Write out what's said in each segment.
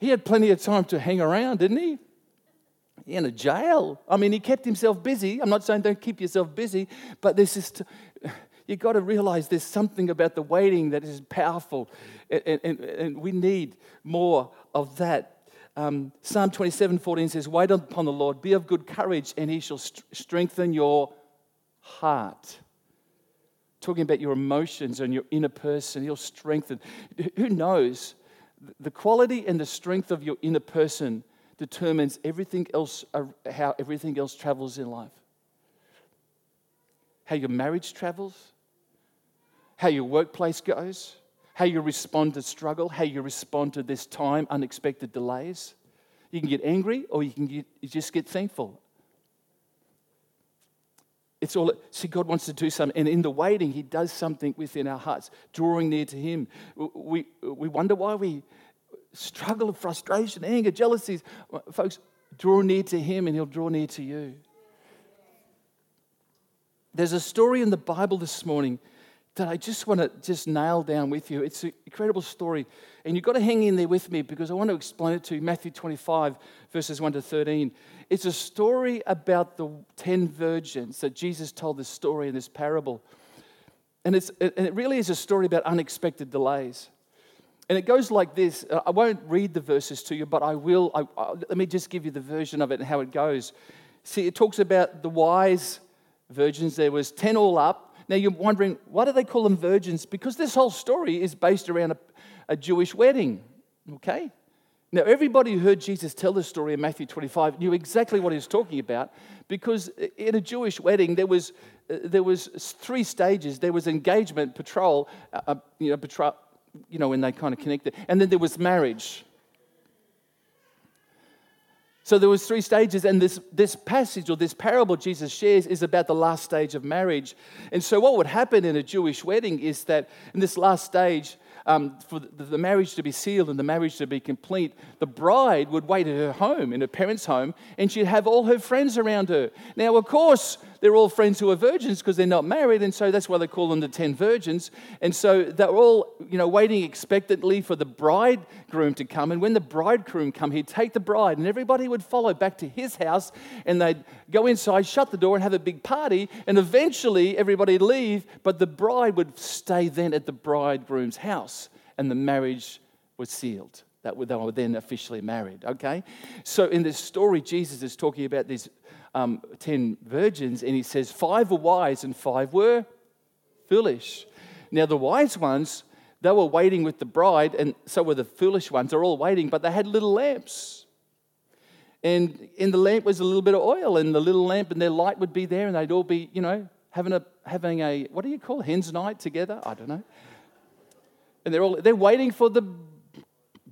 he had plenty of time to hang around, didn't he? In a jail. I mean, he kept himself busy. I'm not saying don't keep yourself busy, but this is, you've got to realize there's something about the waiting that is powerful, and, and, and we need more of that. Um, Psalm 27 14 says, Wait upon the Lord, be of good courage, and he shall st- strengthen your heart. Talking about your emotions and your inner person, he'll strengthen. Who knows? The quality and the strength of your inner person determines everything else, uh, how everything else travels in life. How your marriage travels, how your workplace goes, how you respond to struggle, how you respond to this time, unexpected delays. You can get angry or you can get, you just get thankful. It's all, see, God wants to do something. And in the waiting, He does something within our hearts, drawing near to Him. We, we wonder why we struggle, frustration, anger, jealousies. Folks, draw near to Him and He'll draw near to you. There's a story in the Bible this morning that I just want to just nail down with you. It's an incredible story. And you've got to hang in there with me because I want to explain it to you. Matthew 25, verses 1 to 13. It's a story about the 10 virgins that Jesus told this story in this parable. And, it's, and it really is a story about unexpected delays. And it goes like this uh, I won't read the verses to you, but I will. I, I, let me just give you the version of it and how it goes. See, it talks about the wise virgins. There was 10 all up now you're wondering, why do they call them virgins? Because this whole story is based around a, a Jewish wedding, okay? Now, everybody who heard Jesus tell this story in Matthew 25 knew exactly what he was talking about because in a Jewish wedding, there was, uh, there was three stages. There was engagement, betrothal, uh, uh you, know, betrothal, you know, when they kind of connected, and then there was marriage. So there was three stages, and this, this passage or this parable Jesus shares is about the last stage of marriage. And so what would happen in a Jewish wedding is that in this last stage, um, for the, the marriage to be sealed and the marriage to be complete, the bride would wait at her home, in her parents' home, and she'd have all her friends around her. Now, of course, they're all friends who are virgins because they're not married, and so that's why they call them the ten virgins. And so they're all, you know, waiting expectantly for the bridegroom to come. And when the bridegroom come, he'd take the bride, and everybody would follow back to his house, and they'd go inside, shut the door, and have a big party. And eventually, everybody'd leave, but the bride would stay then at the bridegroom's house, and the marriage was sealed that they were then officially married. Okay? So in this story, Jesus is talking about these um, 10 virgins, and he says, Five were wise and five were foolish. Now, the wise ones, they were waiting with the bride, and so were the foolish ones. They're all waiting, but they had little lamps. And in the lamp was a little bit of oil, and the little lamp and their light would be there, and they'd all be, you know, having a having a what do you call it? hen's night together? I don't know. And they're all they're waiting for the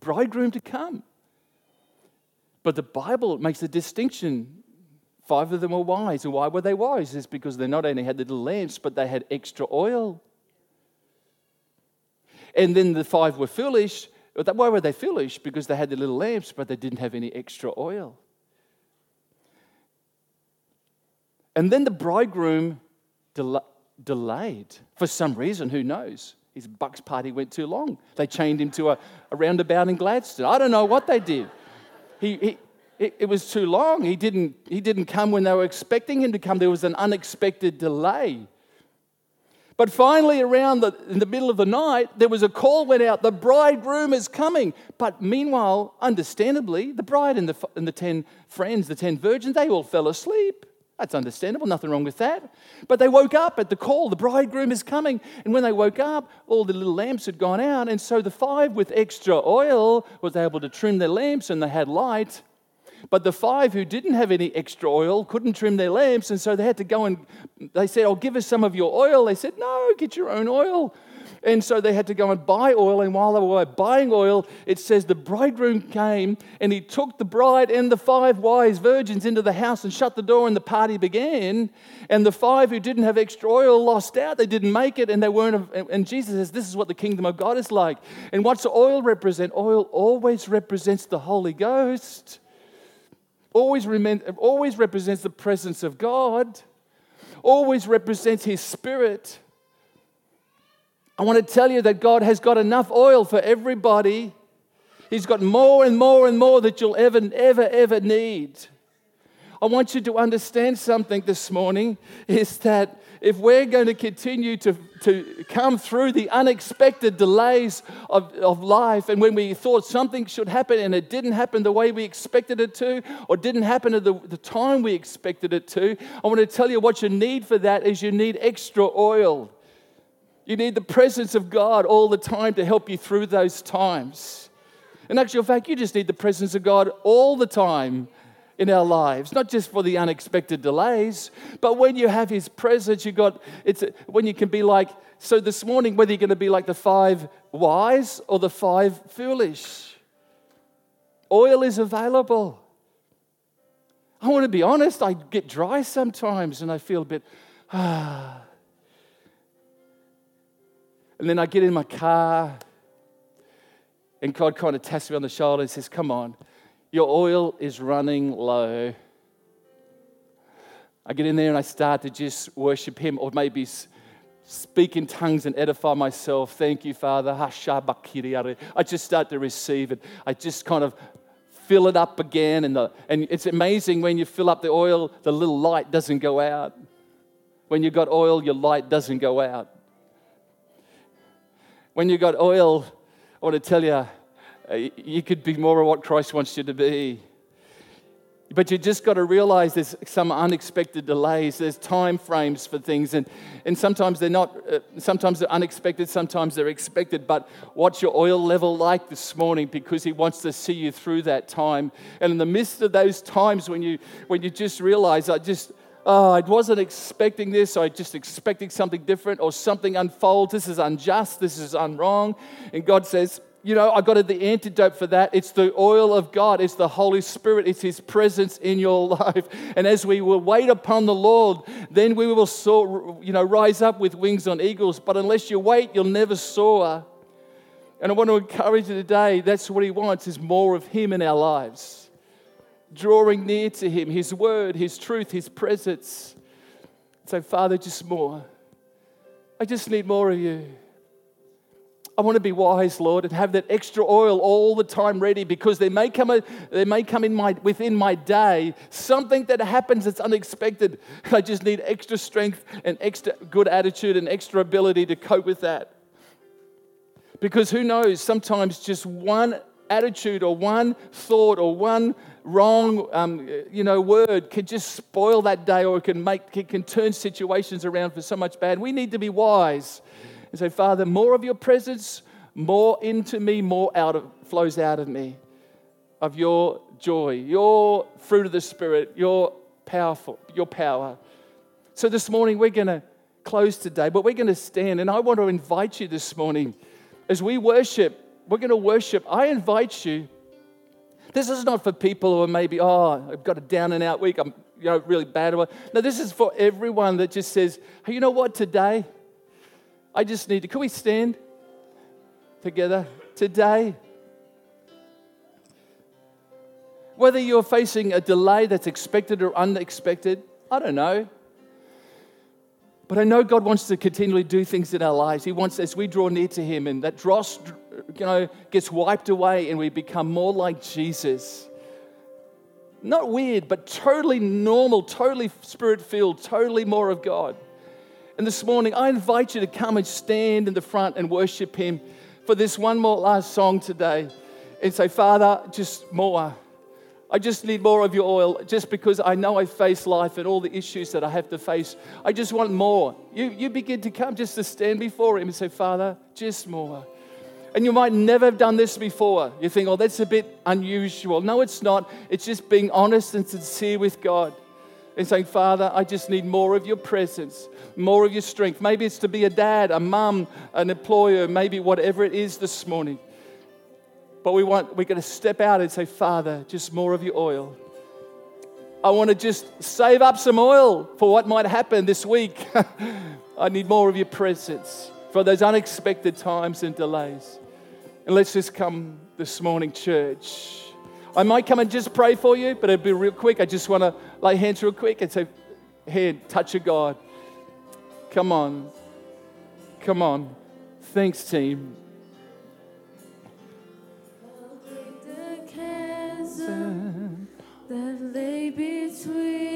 bridegroom to come. But the Bible makes a distinction Five of them were wise. And why were they wise? It's because they not only had the little lamps, but they had extra oil. And then the five were foolish. Why were they foolish? Because they had the little lamps, but they didn't have any extra oil. And then the bridegroom del- delayed for some reason, who knows? His bucks party went too long. They chained him to a, a roundabout in Gladstone. I don't know what they did. He, he, it, it was too long. He didn't, he didn't come when they were expecting him to come. There was an unexpected delay. But finally, around the, in the middle of the night, there was a call went out, the bridegroom is coming. But meanwhile, understandably, the bride and the, and the 10 friends, the 10 virgins, they all fell asleep. That's understandable, nothing wrong with that. But they woke up at the call, the bridegroom is coming. And when they woke up, all the little lamps had gone out. And so the five with extra oil was able to trim their lamps and they had light. But the five who didn't have any extra oil couldn't trim their lamps, and so they had to go and they said, Oh, give us some of your oil. They said, No, get your own oil. And so they had to go and buy oil. And while they were buying oil, it says the bridegroom came and he took the bride and the five wise virgins into the house and shut the door, and the party began. And the five who didn't have extra oil lost out. They didn't make it, and they weren't. And Jesus says, This is what the kingdom of God is like. And what's oil represent? Oil always represents the Holy Ghost always, always represents the presence of God, always represents His Spirit. I want to tell you that God has got enough oil for everybody. He's got more and more and more that you'll ever, ever, ever need. I want you to understand something this morning is that if we're going to continue to, to come through the unexpected delays of, of life, and when we thought something should happen and it didn't happen the way we expected it to, or didn't happen at the, the time we expected it to, I want to tell you what you need for that is you need extra oil. You need the presence of God all the time to help you through those times. In actual fact, you just need the presence of God all the time in our lives, not just for the unexpected delays, but when you have His presence, you got it's when you can be like. So this morning, whether you're going to be like the five wise or the five foolish, oil is available. I want to be honest. I get dry sometimes, and I feel a bit ah. And then I get in my car, and God kind of taps me on the shoulder and says, Come on, your oil is running low. I get in there and I start to just worship Him or maybe speak in tongues and edify myself. Thank you, Father. I just start to receive it. I just kind of fill it up again. And, the, and it's amazing when you fill up the oil, the little light doesn't go out. When you've got oil, your light doesn't go out. When you've got oil, I want to tell you, uh, you could be more of what Christ wants you to be. But you just got to realize there's some unexpected delays. There's time frames for things, and, and sometimes they're not. Uh, sometimes they're unexpected. Sometimes they're expected. But what's your oil level like this morning? Because He wants to see you through that time. And in the midst of those times when you when you just realize, I just oh, I wasn't expecting this, or I just expecting something different, or something unfolds. This is unjust. This is unwrong. And God says, you know, I got the antidote for that. It's the oil of God, it's the Holy Spirit, it's His presence in your life. And as we will wait upon the Lord, then we will soar, you know, rise up with wings on eagles. But unless you wait, you'll never soar. And I want to encourage you today that's what He wants is more of Him in our lives. Drawing near to Him, His word, His truth, His presence. So, Father, just more. I just need more of you. I want to be wise, Lord, and have that extra oil all the time ready because there may come, a, there may come in my, within my day something that happens that's unexpected. I just need extra strength and extra good attitude and extra ability to cope with that. Because who knows, sometimes just one attitude or one thought or one wrong um, you know, word can just spoil that day or it can, make, it can turn situations around for so much bad. We need to be wise and say, Father, more of your presence, more into me, more out of, flows out of me of your joy, your fruit of the Spirit, your powerful, your power. So this morning we're going to close today, but we're going to stand, and I want to invite you this morning as we worship. We're going to worship. I invite you. This is not for people who are maybe, oh, I've got a down and out week. I'm, you know, really bad. No, this is for everyone that just says, hey, you know what? Today, I just need to. Can we stand together today? Whether you're facing a delay that's expected or unexpected, I don't know. But I know God wants to continually do things in our lives. He wants, as we draw near to Him, and that dross, you know, gets wiped away, and we become more like Jesus. Not weird, but totally normal, totally spirit filled, totally more of God. And this morning, I invite you to come and stand in the front and worship Him for this one more last song today and say, Father, just more. I just need more of your oil just because I know I face life and all the issues that I have to face. I just want more. You, you begin to come just to stand before Him and say, Father, just more. And you might never have done this before. You think, oh, that's a bit unusual. No, it's not. It's just being honest and sincere with God and saying, Father, I just need more of your presence, more of your strength. Maybe it's to be a dad, a mum, an employer, maybe whatever it is this morning. But we want, we're going to step out and say, Father, just more of your oil. I want to just save up some oil for what might happen this week. I need more of your presence for those unexpected times and delays. And let's just come this morning, church. I might come and just pray for you, but it'd be real quick. I just want to lay hands real quick and say, "Here, touch of God. Come on. Come on. Thanks, team. that lay between